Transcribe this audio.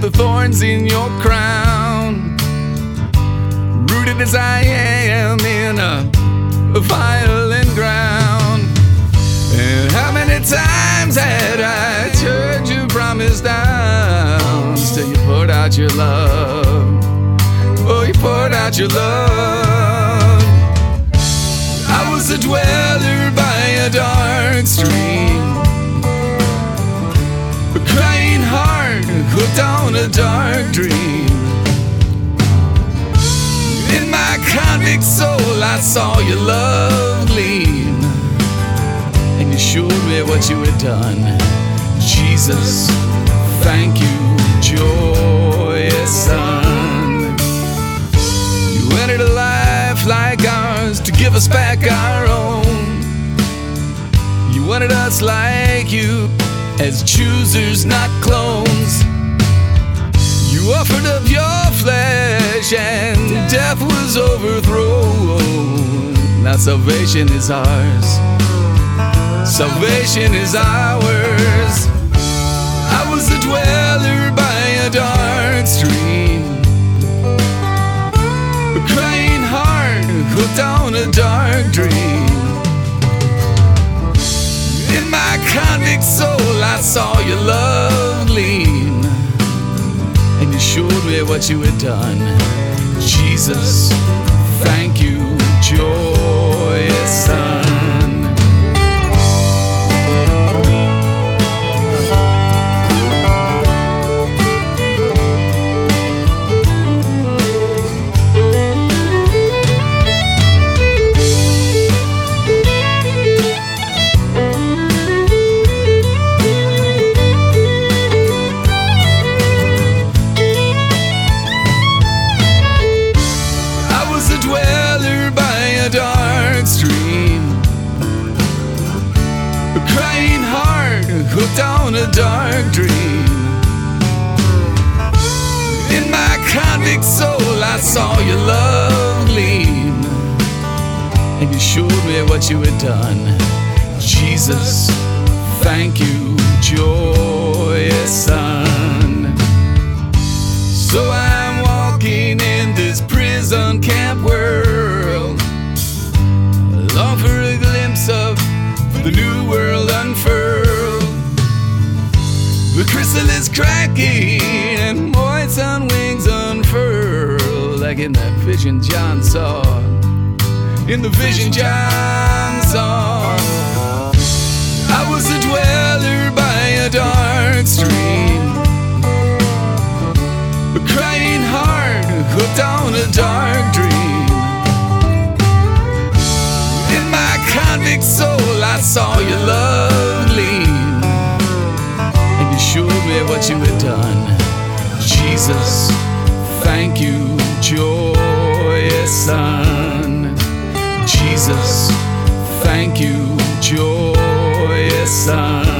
thorns in your crown. Rooted as I am in a violent ground. And how many times had I turned your promise down? Still, you poured out your love. Oh, you poured out your love. On a dark dream. In my convict soul, I saw your love gleam. And you showed me what you had done. Jesus, thank you, joyous Son. You entered a life like ours to give us back our own. You wanted us like you as choosers, not clones. You offered up your flesh and death was overthrown. Now salvation is ours. Salvation is ours. I was a dweller by a dark stream. A crying heart hooked on a dark dream. What you had done. Jesus, thank you, joyous Son. Hooked on a dark dream. In my convict soul, I saw your love gleam. And you showed me what you had done. Jesus, thank you, joyous Son. So I'm cracking and moist on wings unfurl. Like in that vision John saw. In the vision John saw. I was a dweller by a dark stream. A crying heart hooked on a dark dream. In my convict soul, I saw your love showed me what you had done. Jesus, thank you, joyous Son. Jesus, thank you, joyous Son.